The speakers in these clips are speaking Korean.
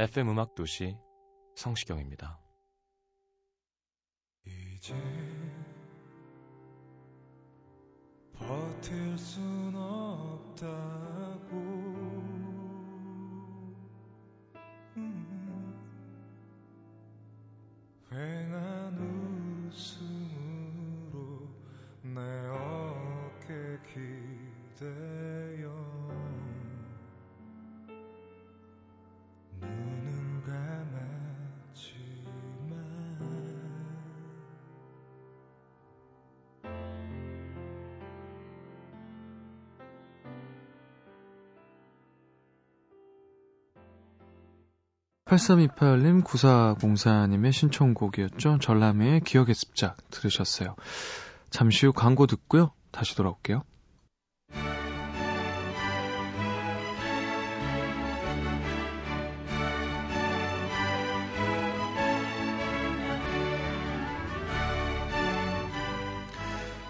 FM 음악 도시 성시경입니다. 이제 버틸 순 없다고 음. (8328님) (9404님의) 신청곡이었죠. 전람회의 기억의 습작 들으셨어요. 잠시 후 광고 듣고요. 다시 돌아올게요.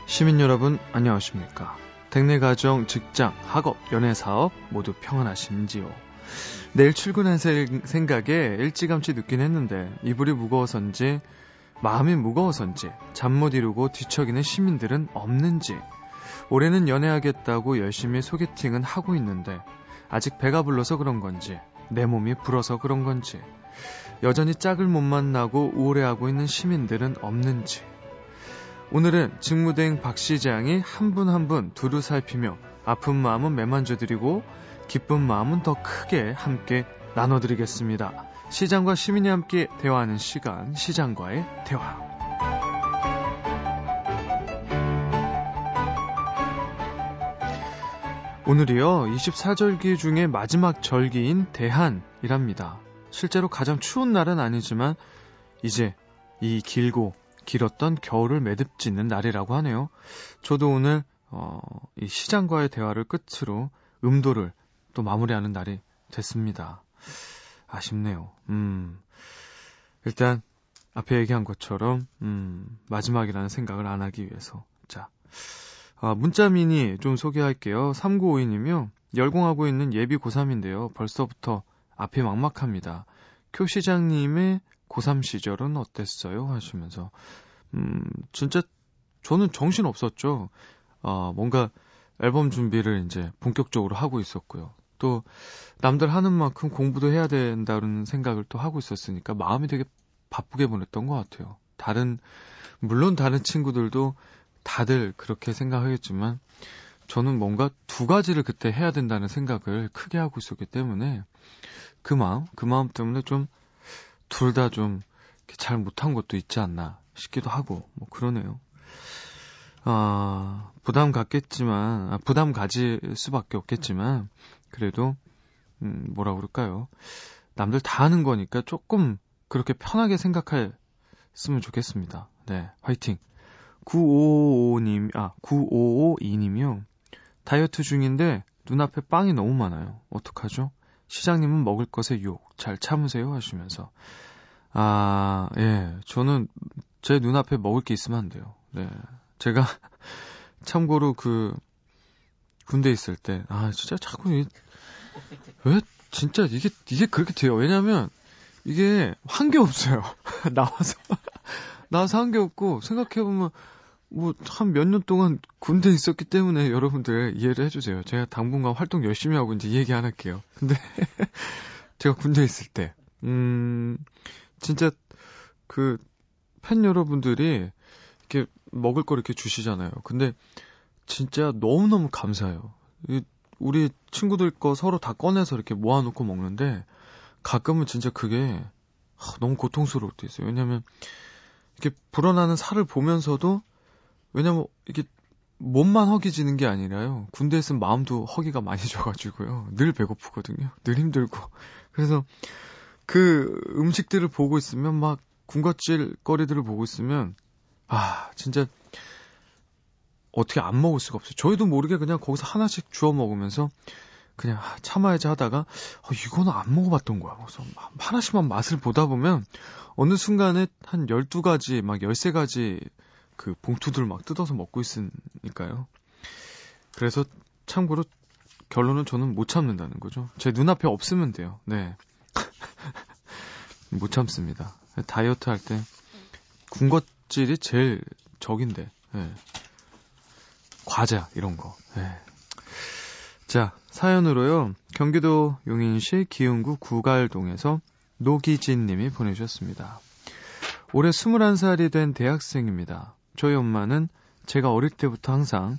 시민 여러분 안녕하십니까? 댁내 가정 직장 학업 연애 사업 모두 평안하신지요 내일 출근할 생- 생각에 일찌감치 늦긴 했는데 이불이 무거워서인지 마음이 무거워서인지 잠 못 이루고 뒤척이는 시민들은 없는지. 올해는 연애하겠다고 열심히 소개팅은 하고 있는데 아직 배가 불러서 그런 건지 내 몸이 불어서 그런 건지 여전히 짝을 못 만나고 우울해하고 있는 시민들은 없는지. 오늘은 직무대행 박 시장이 한 분 한 분 두루 살피며 아픈 마음은 매만져드리고 기쁜 마음은 더 크게 함께 나눠드리겠습니다. 시장과 시민이 함께 대화하는 시간, 시장과의 대화. 오늘이요, 24절기 중에 마지막 절기인 대한이랍니다. 실제로 가장 추운 날은 아니지만, 이제 이 길고 길었던 겨울을 매듭짓는 날이라고 하네요. 저도 오늘, 어, 이 시장과의 대화를 끝으로 음도를 또 마무리하는 날이 됐습니다. 아쉽네요. 음. 일단 앞에 얘기한 것처럼 음, 마지막이라는 생각을 안 하기 위해서 자 아, 문자 미니 좀 소개할게요. 3952님이요. 열공하고 있는 예비 고3인데요. 벌써부터 앞이 막막합니다. 교 시장님의 고3 시절은 어땠어요? 하시면서 음, 진짜 저는 정신 없었죠. 아, 뭔가 앨범 준비를 이제 본격적으로 하고 있었고요. 또 남들 하는 만큼 공부도 해야 된다는 생각을 또 하고 있었으니까 마음이 되게 바쁘게 보냈던 것 같아요. 다른 물론 다른 친구들도 다들 그렇게 생각하겠지만 저는 뭔가 두 가지를 그때 해야 된다는 생각을 크게 하고 있었기 때문에 그 마음 그 마음 때문에 좀 둘 다 좀 잘 못한 것도 있지 않나 싶기도 하고 뭐 그러네요. 아 부담 갖겠지만 아, 부담 가질 수밖에 없겠지만 그래도 음, 뭐라 그럴까요? 남들 다 하는 거니까 조금 그렇게 편하게 생각했으면 좋겠습니다. 네, 화이팅. 9555님, 아, 9552님이요. 다이어트 중인데 눈앞에 빵이 너무 많아요. 어떡하죠? 시장님은 먹을 것에 유혹 잘 참으세요 하시면서 아, 예. 저는 제 눈앞에 먹을 게 있으면 안 돼요. 네. 제가 참고로 그 군대 있을 때 아, 진짜 자꾸 이, 왜 진짜 이게 이게 그렇게 돼요. 왜냐면 이게 한 게 없어요. 나와서 나와서 한 게 없고 생각해 보면 뭐 한 몇 년 동안 군대에 있었기 때문에 여러분들 이해를 해주세요. 제가 당분간 활동 열심히 하고 이제 이 얘기 안 할게요. 근데 제가 군대에 있을 때, 음, 진짜 그 팬 여러분들이 이렇게 먹을 거 이렇게 주시잖아요. 근데 진짜 너무너무 감사해요. 이, 우리 친구들 거 서로 다 꺼내서 이렇게 모아놓고 먹는데 가끔은 진짜 그게 하, 너무 고통스러울 때 있어요. 왜냐면 이렇게 불어나는 살을 보면서도 왜냐면 이게 몸만 허기지는 게 아니라요. 군대에 있으면 마음도 허기가 많이 져가지고요. 늘 배고프거든요. 늘 힘들고. 그래서 그 음식들을 보고 있으면 막 군것질 거리들을 보고 있으면 아 진짜 어떻게 안 먹을 수가 없어요. 저희도 모르게 그냥 거기서 하나씩 주워 먹으면서 그냥 아, 참아야지 하다가 어, 이거는 안 먹어봤던 거야. 그래서 하나씩만 맛을 보다 보면 어느 순간에 한 12가지 막 13가지 그 봉투들 막 뜯어서 먹고 있으니까요. 그래서 참고로 결론은 저는 못 참는다는 거죠. 제 눈앞에 없으면 돼요. 네. 못 참습니다. 다이어트 할 때 군것질 이 제일 적인데. 네. 과자 이런 거. 네. 자, 사연으로요. 경기도 용인시 기흥구 구갈동에서 노기진 님이 보내주셨습니다. 올해 21살이 된 대학생입니다. 저희 엄마는 제가 어릴 때부터 항상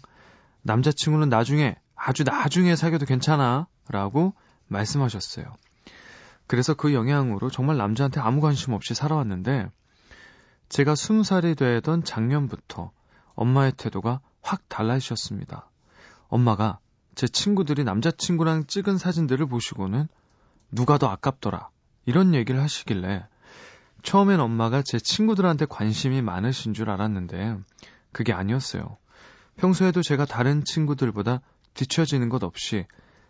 남자친구는 나중에 아주 나중에 사귀어도 괜찮아 라고 말씀하셨어요. 그래서 그 영향으로 정말 남자한테 아무 관심 없이 살아왔는데 제가 20살이 되던 작년부터 엄마의 태도가 확 달라지셨습니다. 엄마가 제 친구들이 남자친구랑 찍은 사진들을 보시고는 누가 더 아깝더라 이런 얘기를 하시길래 처음엔 엄마가 제 친구들한테 관심이 많으신 줄 알았는데 그게 아니었어요. 평소에도 제가 다른 친구들보다 뒤처지는 것 없이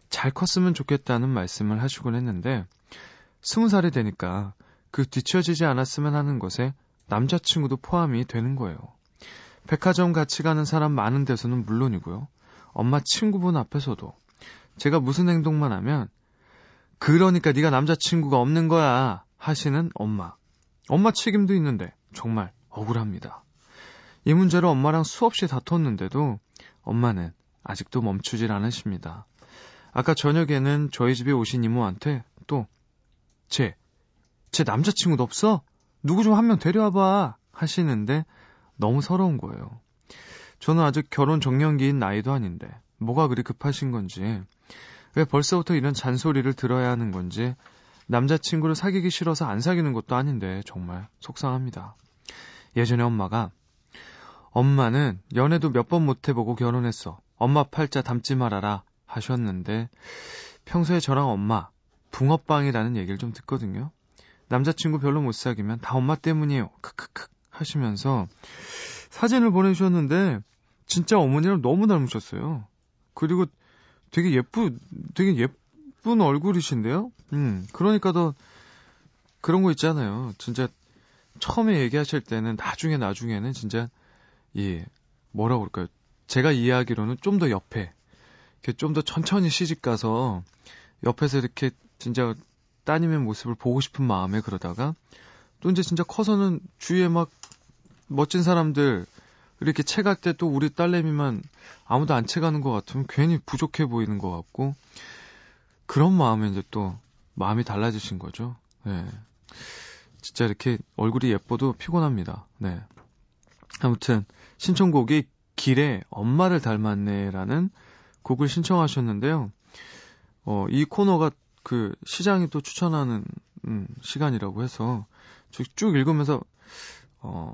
잘 컸으면 좋겠다는 말씀을 하시곤 했는데 스무 살이 되니까 그 뒤처지지 않았으면 하는 것에 남자친구도 포함이 되는 거예요. 백화점 같이 가는 사람 많은 데서는 물론이고요. 엄마 친구분 앞에서도 제가 무슨 행동만 하면 그러니까 네가 남자친구가 없는 거야 하시는 엄마. 엄마 책임도 있는데 정말 억울합니다. 이 문제로 엄마랑 수없이 다퉜는데도 엄마는 아직도 멈추질 않으십니다. 아까 저녁에는 저희 집에 오신 이모한테 또 쟤, 쟤 남자친구도 없어? 누구 좀 한 명 데려와봐 하시는데 너무 서러운 거예요. 저는 아직 결혼 정년기인 나이도 아닌데 뭐가 그리 급하신 건지 왜 벌써부터 이런 잔소리를 들어야 하는 건지 남자친구를 사귀기 싫어서 안 사귀는 것도 아닌데 정말 속상합니다. 예전에 엄마가 엄마는 연애도 몇 번 못 해보고 결혼했어. 엄마 팔자 담지 말아라 하셨는데 평소에 저랑 엄마 붕어빵이라는 얘기를 좀 듣거든요. 남자친구 별로 못 사귀면 다 엄마 때문이에요. 크크크 하시면서 사진을 보내주셨는데 진짜 어머니랑 너무 닮으셨어요. 그리고 되게 예쁘, 되게 예쁜 얼굴이신데요? 음, 그러니까 더 그런 거 있잖아요. 진짜 처음에 얘기하실 때는 나중에 나중에는 진짜 예, 뭐라고 그럴까요? 제가 이해하기로는 좀 더 옆에 이렇게 좀더 천천히 시집 가서 옆에서 이렇게 진짜 따님의 모습을 보고 싶은 마음에 그러다가 또 이제 진짜 커서는 주위에 막 멋진 사람들 이렇게 채갈 때 또 우리 딸내미만 아무도 안 채가는 것 같으면 괜히 부족해 보이는 것 같고 그런 마음에 이제 또 마음이 달라지신 거죠. 네. 진짜 이렇게 얼굴이 예뻐도 피곤합니다. 네. 아무튼 신청곡이 길에 엄마를 닮았네라는 곡을 신청하셨는데요. 어, 이 코너가 그 시장이 또 추천하는 음, 시간이라고 해서 쭉 읽으면서 어,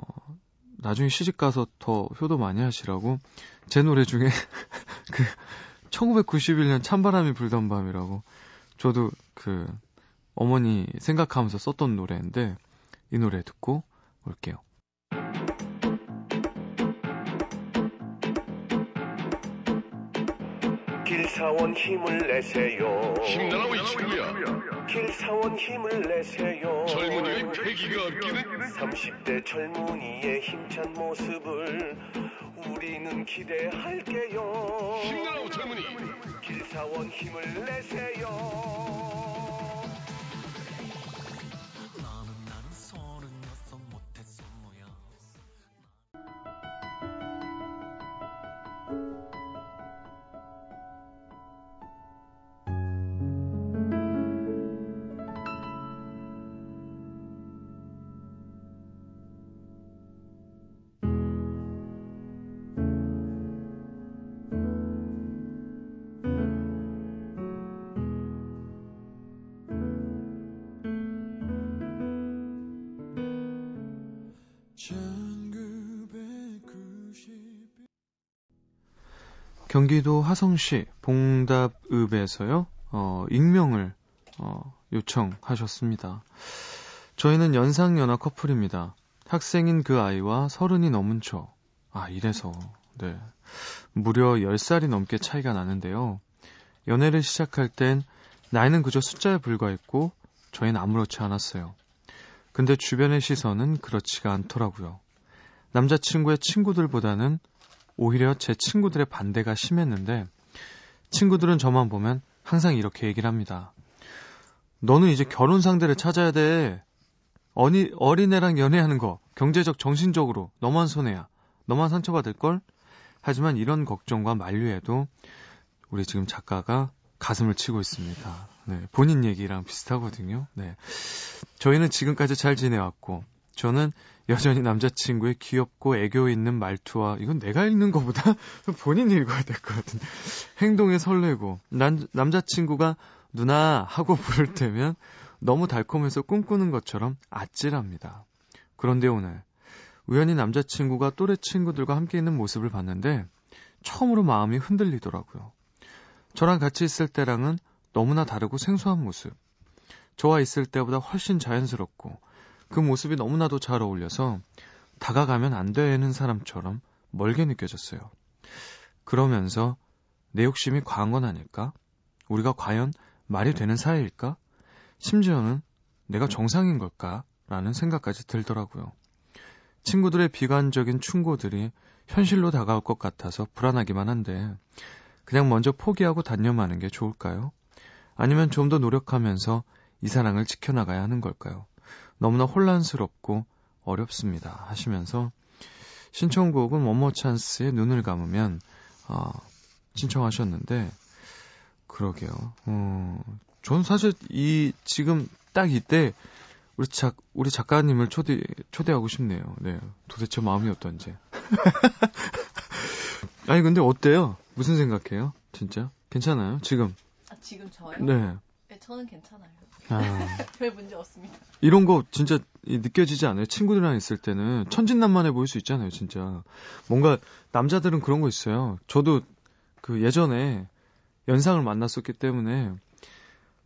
나중에 시집 가서 더 효도 많이 하시라고 제 노래 중에 그 1991년 찬바람이 불던 밤이라고 저도 그 어머니 생각하면서 썼던 노래인데 이 노래 듣고 올게요. 길사원 힘을 내세요. 힘내라고 이 친구야. 길사원 힘을 내세요. 젊은이의 패기가 없기는 30대 젊은이의 힘찬 모습을 우리는 기대할게요. 힘내라고 젊은이. 길사원 힘을 내세요. 경기도 화성시 봉답읍에서요, 어, 익명을, 어, 요청하셨습니다. 저희는 연상연하 커플입니다. 학생인 그 아이와 서른이 넘은 저. 아, 이래서, 네. 무려 10살이 넘게 차이가 나는데요. 연애를 시작할 땐 나이는 그저 숫자에 불과했고, 저희는 아무렇지 않았어요. 근데 주변의 시선은 그렇지가 않더라고요. 남자친구의 친구들보다는 오히려 제 친구들의 반대가 심했는데 친구들은 저만 보면 항상 이렇게 얘기를 합니다. 너는 이제 결혼 상대를 찾아야 돼. 어니, 어린애랑 연애하는 거 경제적 정신적으로 너만 손해야. 너만 상처받을 걸? 하지만 이런 걱정과 만류에도 우리 지금 작가가 가슴을 치고 있습니다. 네, 본인 얘기랑 비슷하거든요. 네. 저희는 지금까지 잘 지내왔고 저는 여전히 남자친구의 귀엽고 애교 있는 말투와 이건 내가 읽는 것보다 본인이 읽어야 될 것 같은 행동에 설레고 난, 남자친구가 누나 하고 부를 때면 너무 달콤해서 꿈꾸는 것처럼 아찔합니다. 그런데 오늘 우연히 남자친구가 또래 친구들과 함께 있는 모습을 봤는데 처음으로 마음이 흔들리더라고요. 저랑 같이 있을 때랑은 너무나 다르고 생소한 모습. 저와 있을 때보다 훨씬 자연스럽고 그 모습이 너무나도 잘 어울려서 다가가면 안 되는 사람처럼 멀게 느껴졌어요. 그러면서 내 욕심이 과한 건 아닐까? 우리가 과연 말이 되는 사이일까? 심지어는 내가 정상인 걸까? 라는 생각까지 들더라고요. 친구들의 비관적인 충고들이 현실로 다가올 것 같아서 불안하기만 한데 그냥 먼저 포기하고 단념하는 게 좋을까요? 아니면 좀 더 노력하면서 이 사랑을 지켜나가야 하는 걸까요? 너무나 혼란스럽고 어렵습니다. 하시면서 신청곡은 원모 찬스의 눈을 감으면 어, 신청하셨는데 그러게요. 어, 전 사실 이 지금 딱 이때 우리 작 우리 작가님을 초대 초대하고 싶네요. 네, 도대체 마음이 어떤지. 아니 근데 어때요? 무슨 생각해요? 진짜 괜찮아요? 지금? 아, 지금 저요? 네. 네, 저는 괜찮아요. 아, 별 문제 없습니다. 이런 거 진짜 이 느껴지지 않아요? 친구들이랑 있을 때는 천진난만해 보일 수 있잖아요, 진짜. 뭔가 남자들은 그런 거 있어요. 저도 그 예전에 연상을 만났었기 때문에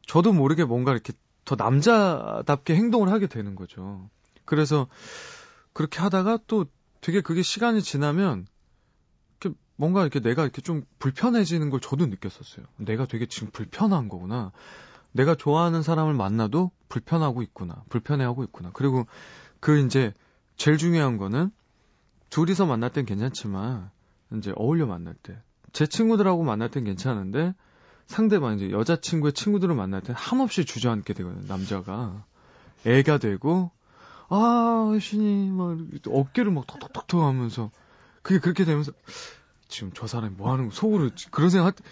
저도 모르게 뭔가 이렇게 더 남자답게 행동을 하게 되는 거죠. 그래서 그렇게 하다가 또 되게 그게 시간이 지나면 뭔가 이렇게 내가 이렇게 좀 불편해지는 걸 저도 느꼈었어요. 내가 되게 지금 불편한 거구나. 내가 좋아하는 사람을 만나도 불편하고 있구나. 불편해하고 있구나. 그리고 그 이제 제일 중요한 거는 둘이서 만날 땐 괜찮지만 이제 어울려 만날 때. 제 친구들하고 만날 땐 괜찮은데 상대방 이제 여자친구의 친구들을 만날 땐 한없이 주저앉게 되거든요. 남자가. 애가 되고 아, 신이 막 어깨를 막 톡톡톡톡 하면서 그게 그렇게 되면서 지금 저 사람이 뭐 하는 거 속으로 그런 생각 할 때,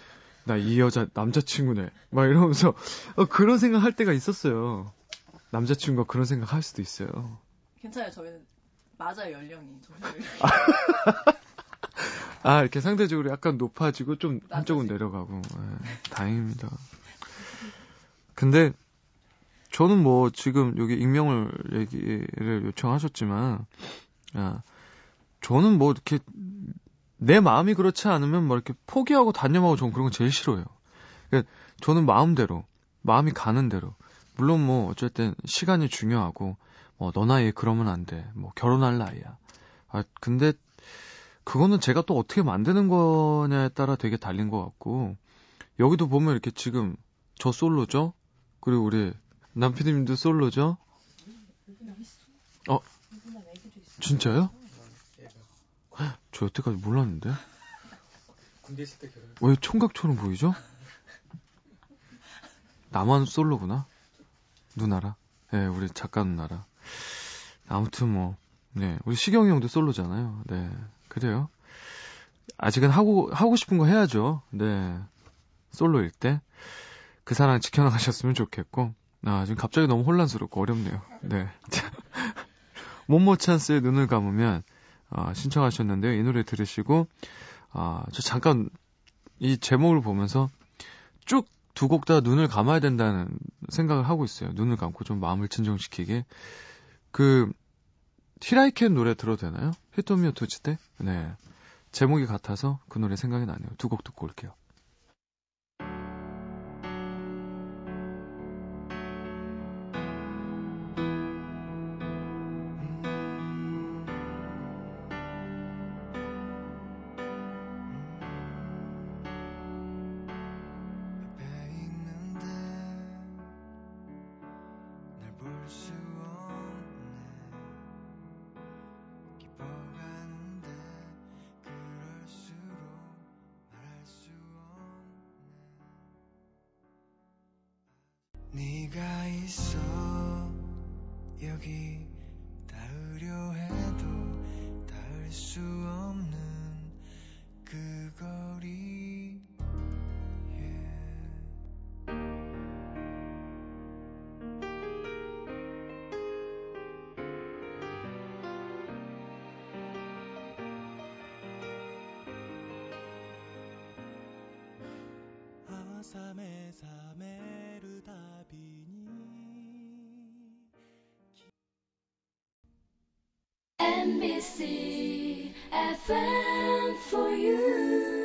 나이 여자 남자친구네. 막 이러면서 어, 그런 생각 할 때가 있었어요. 남자친구가 그런 생각 할 수도 있어요. 괜찮아요. 저희는 맞아요, 연령이. 아, 이렇게 상대적으로 약간 높아지고 좀 한쪽은 낮아지고. 내려가고. 예, 다행입니다. 근데 저는 뭐 지금 여기 익명을 얘기를 요청하셨지만, 아, 저는 뭐 이렇게 내 마음이 그렇지 않으면 뭐 이렇게 포기하고 단념하고 저는 그런 거 제일 싫어요. 그러니까 저는 마음대로, 마음이 가는 대로. 물론 뭐 어쨌든 시간이 중요하고, 뭐 너 나이에 그러면 안 돼. 뭐 결혼할 나이야. 아, 근데 그거는 제가 또 어떻게 만드는 거냐에 따라 되게 달린 것 같고, 여기도 보면 이렇게 지금 저 솔로죠? 그리고 우리 남피디님도 솔로죠? 어, 진짜요? 저 여태까지 몰랐는데? 왜 총각처럼 보이죠? 나만 솔로구나? 누나라? 네, 우리 작가 누나라. 아무튼 뭐, 네, 우리 시경이 형도 솔로잖아요. 네, 그래요. 아직은 하고, 하고 싶은 거 해야죠. 네. 솔로일 때. 그 사랑 지켜나가셨으면 좋겠고. 아, 지금 갑자기 너무 혼란스럽고 어렵네요. 네. 자, 모모 찬스의 눈을 감으면, 아, 신청하셨는데요. 이 노래 들으시고, 아, 저 잠깐 이 제목을 보면서 쭉 두 곡 다 눈을 감아야 된다는 생각을 하고 있어요. 눈을 감고 좀 마음을 진정시키게. 그, 히라이켄 노래 들어도 되나요? 히토미오 토지 때? 네. 제목이 같아서 그 노래 생각이 나네요. 두 곡 듣고 올게요. 朝目覚めるたびに NBC FM for you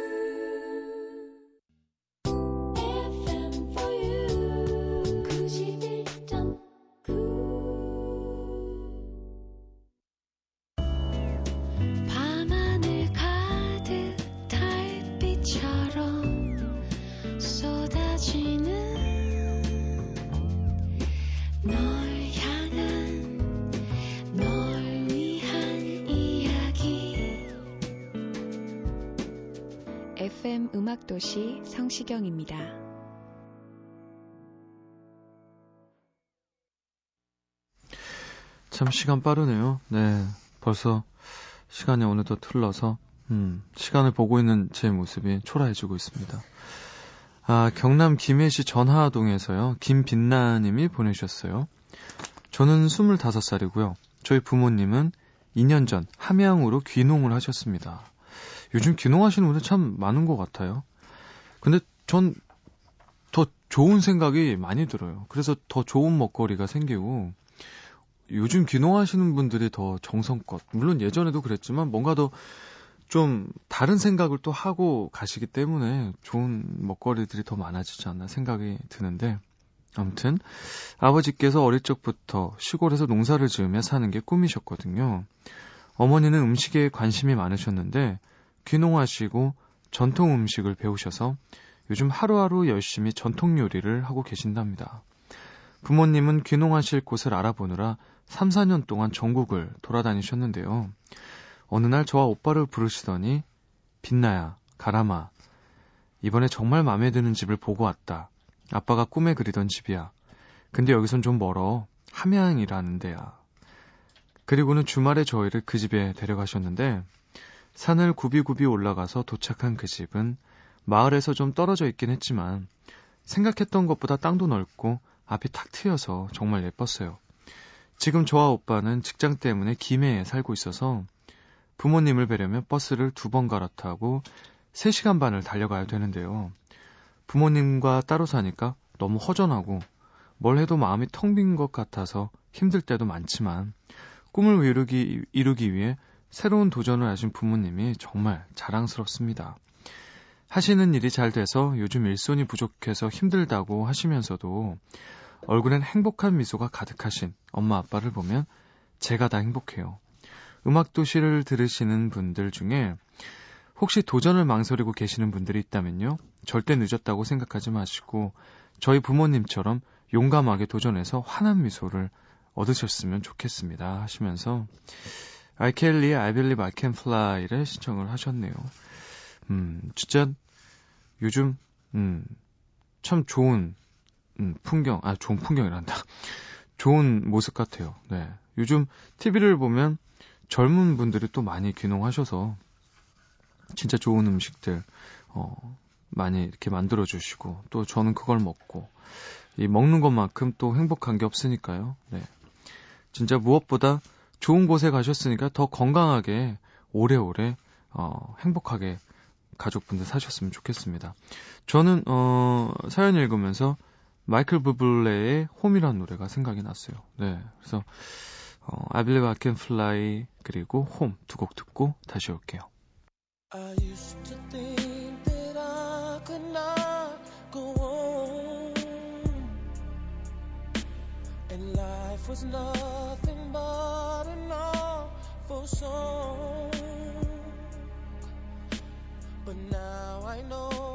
FM 음악도시 성시경입니다. 참 시간 빠르네요. 네. 벌써 시간이 어느덧 흘러서 음, 시간을 보고 있는 제 모습이 초라해지고 있습니다. 아, 경남 김해시 전하동에서요. 김빛나 님이 보내주셨어요. 저는 25살이고요. 저희 부모님은 2년 전 함양으로 귀농을 하셨습니다. 요즘 귀농하시는 분들 참 많은 것 같아요. 근데 전 더 좋은 생각이 많이 들어요. 그래서 더 좋은 먹거리가 생기고 요즘 귀농하시는 분들이 더 정성껏, 물론 예전에도 그랬지만 뭔가 더 좀 다른 생각을 또 하고 가시기 때문에 좋은 먹거리들이 더 많아지지 않나 생각이 드는데, 아무튼, 아버지께서 어릴 적부터 시골에서 농사를 지으며 사는 게 꿈이셨거든요. 어머니는 음식에 관심이 많으셨는데, 귀농하시고 전통 음식을 배우셔서 요즘 하루하루 열심히 전통 요리를 하고 계신답니다. 부모님은 귀농하실 곳을 알아보느라 3, 4년 동안 전국을 돌아다니셨는데요. 어느 날 저와 오빠를 부르시더니 빛나야, 가람아. 이번에 정말 마음에 드는 집을 보고 왔다. 아빠가 꿈에 그리던 집이야. 근데 여기선 좀 멀어. 함양이라는 데야. 그리고는 주말에 저희를 그 집에 데려가셨는데 산을 굽이굽이 올라가서 도착한 그 집은 마을에서 좀 떨어져 있긴 했지만 생각했던 것보다 땅도 넓고 앞이 탁 트여서 정말 예뻤어요. 지금 저와 오빠는 직장 때문에 김해에 살고 있어서 부모님을 뵈려면 버스를 두 번 갈아타고 3시간 반을 달려가야 되는데요. 부모님과 따로 사니까 너무 허전하고 뭘 해도 마음이 텅 빈 것 같아서 힘들 때도 많지만 꿈을 이루기, 이루기 위해 새로운 도전을 하신 부모님이 정말 자랑스럽습니다. 하시는 일이 잘 돼서 요즘 일손이 부족해서 힘들다고 하시면서도 얼굴엔 행복한 미소가 가득하신 엄마 아빠를 보면 제가 다 행복해요. 음악도시를 들으시는 분들 중에 혹시 도전을 망설이고 계시는 분들이 있다면요. 절대 늦었다고 생각하지 마시고 저희 부모님처럼 용감하게 도전해서 환한 미소를 얻으셨으면 좋겠습니다. 하시면서 알켈리의 I Believe I Can Fly를 신청을 하셨네요. 음, 진짜 요즘 음, 참 좋은 음, 풍경, 아 좋은 풍경이란다. 좋은 모습 같아요. 네. 요즘 TV를 보면 젊은 분들이 또 많이 귀농하셔서 진짜 좋은 음식들 어, 많이 이렇게 만들어 주시고 또 저는 그걸 먹고 이 먹는 것만큼 또 행복한 게 없으니까요. 네. 진짜 무엇보다 좋은 곳에 가셨으니까 더 건강하게 오래오래 어, 행복하게 가족분들 사셨으면 좋겠습니다. 저는 어, 사연 읽으면서 마이클 부블레의 홈이라는 노래가 생각이 났어요. 네. 그래서 어, I Believe I Can Fly 그리고 홈 두 곡 듣고 다시 올게요. I used to think that I could not go on, and life was nothing but for so. But now I know.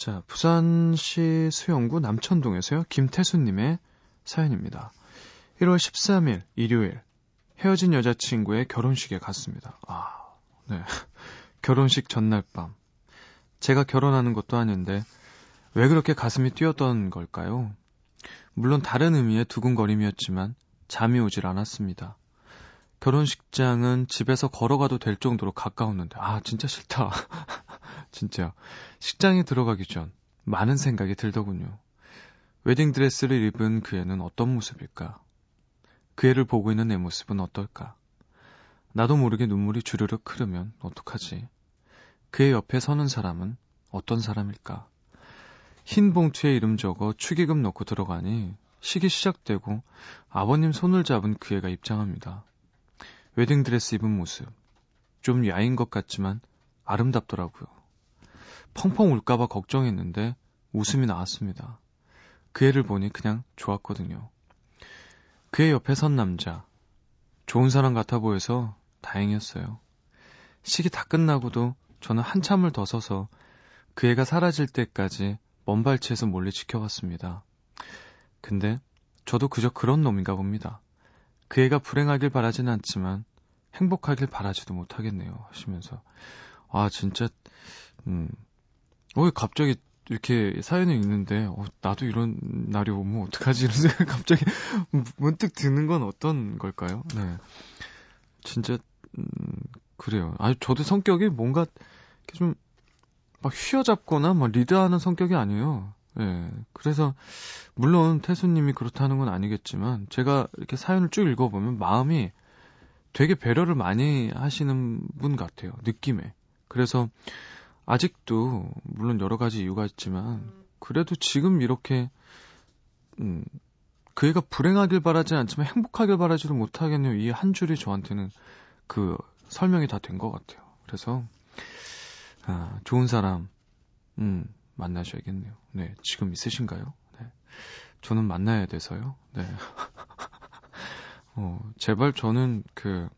자, 부산시 수영구 남천동에서요. 김태수님의 사연입니다. 1월 13일 일요일 헤어진 여자친구의 결혼식에 갔습니다. 아, 네. 결혼식 전날 밤. 제가 결혼하는 것도 아닌데 왜 그렇게 가슴이 뛰었던 걸까요? 물론 다른 의미의 두근거림이었지만 잠이 오질 않았습니다. 결혼식장은 집에서 걸어가도 될 정도로 가까웠는데 아 진짜 싫다. 진짜 식장에 들어가기 전 많은 생각이 들더군요. 웨딩드레스를 입은 그 애는 어떤 모습일까? 그 애를 보고 있는 내 모습은 어떨까? 나도 모르게 눈물이 주르륵 흐르면 어떡하지? 그의 옆에 서는 사람은 어떤 사람일까? 흰 봉투에 이름 적어 축의금 넣고 들어가니 식이 시작되고 아버님 손을 잡은 그 애가 입장합니다. 웨딩드레스 입은 모습. 좀 야인 것 같지만 아름답더라고요. 펑펑 울까봐 걱정했는데 웃음이 나왔습니다. 그 애를 보니 그냥 좋았거든요. 그의 옆에 선 남자. 좋은 사람 같아 보여서 다행이었어요. 식이 다 끝나고도 저는 한참을 더 서서 그 애가 사라질 때까지 먼 발치에서 몰래 지켜봤습니다. 근데 저도 그저 그런 놈인가 봅니다. 그 애가 불행하길 바라진 않지만 행복하길 바라지도 못하겠네요. 하시면서 아 진짜 음. 어 갑자기 이렇게 사연이 있는데 어, 나도 이런 날이 오면 어떡하지 이런 생각 갑자기 문득 드는 건 어떤 걸까요? 네. 진짜 음, 그래요. 아 저도 성격이 뭔가 좀 막 휘어잡거나 막 리드하는 성격이 아니에요. 예. 네. 그래서 물론 태수님이 그렇다는 건 아니겠지만 제가 이렇게 사연을 쭉 읽어보면 마음이 되게 배려를 많이 하시는 분 같아요. 느낌에. 그래서 아직도 물론 여러 가지 이유가 있지만 그래도 지금 이렇게 음, 그 애가 불행하길 바라지 않지만 행복하길 바라지를 못하겠네요. 이 한 줄이 저한테는 그 설명이 다 된 것 같아요. 그래서 아, 좋은 사람 음, 만나셔야겠네요. 네, 지금 있으신가요? 네. 저는 만나야 돼서요. 네. 어, 제발 저는 그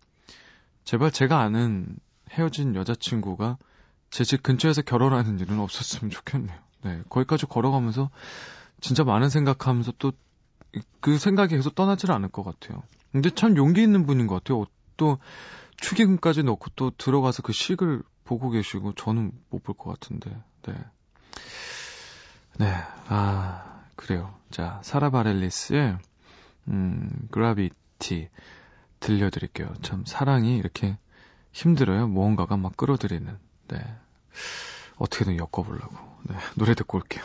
제발 제가 아는 헤어진 여자친구가 제 집 근처에서 결혼하는 일은 없었으면 좋겠네요. 네, 거기까지 걸어가면서 진짜 많은 생각하면서 또 그 생각이 계속 떠나질 않을 것 같아요. 근데 참 용기 있는 분인 것 같아요. 또 축의금까지 넣고 또 들어가서 그 식을 보고 계시고 저는 못 볼 것 같은데. 네. 네. 아, 그래요. 자, 사라 바렐리스의 음, 그라비티 들려드릴게요. 참 사랑이 이렇게 힘들어요. 무언가가 막 끌어들이는. 네. 어떻게든 엮어보려고. 네. 노래 듣고 올게요.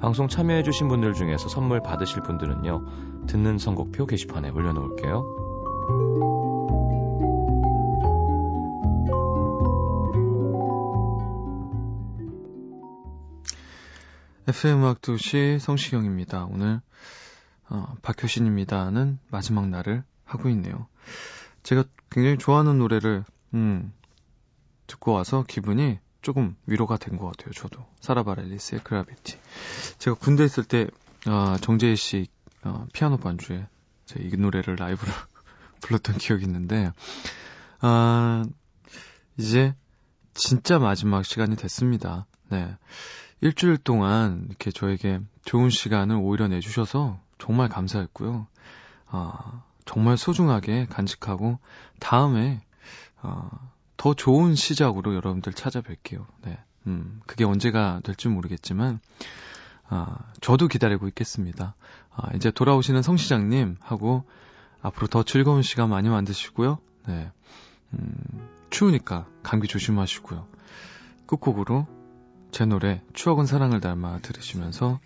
방송 참여해주신 분들 중에서 선물 받으실 분들은요, 듣는 선곡표 게시판에 올려놓을게요. FM 음악 도시 성시경입니다. 오늘 어, 박효신입니다는 마지막 날을 하고 있네요. 제가 굉장히 좋아하는 노래를 음, 듣고 와서 기분이 조금 위로가 된 것 같아요. 저도 사라바렐리스의 그라비티. 제가 군대 있을 때 아, 정재희 씨 어, 피아노 반주에 제가 이 노래를 라이브로 불렀던 기억이 있는데 아, 이제 진짜 마지막 시간이 됐습니다. 네. 일주일 동안 이렇게 저에게 좋은 시간을 오히려 내주셔서 정말 감사했고요. 아, 정말 소중하게 간직하고 다음에 아, 더 좋은 시작으로 여러분들 찾아뵐게요. 네. 음, 그게 언제가 될지 모르겠지만 아, 저도 기다리고 있겠습니다. 아, 이제 돌아오시는 성 시장님 하고 앞으로 더 즐거운 시간 많이 만드시고요. 네. 음, 추우니까 감기 조심하시고요. 끝곡으로 제 노래 추억은 사랑을 닮아 들으시면서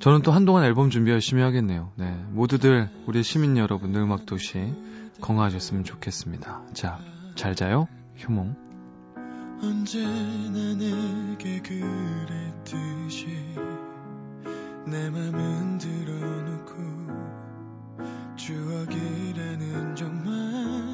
저는 또 한동안 앨범 준비 열심히 하겠네요. 네. 모두들 우리 시민 여러분들 음악도시 건강하셨으면 좋겠습니다. 자, 잘 자요. 휴몽. 언제나 내게 그랬듯이 내 맘은 들어놓고 추억이라는 적만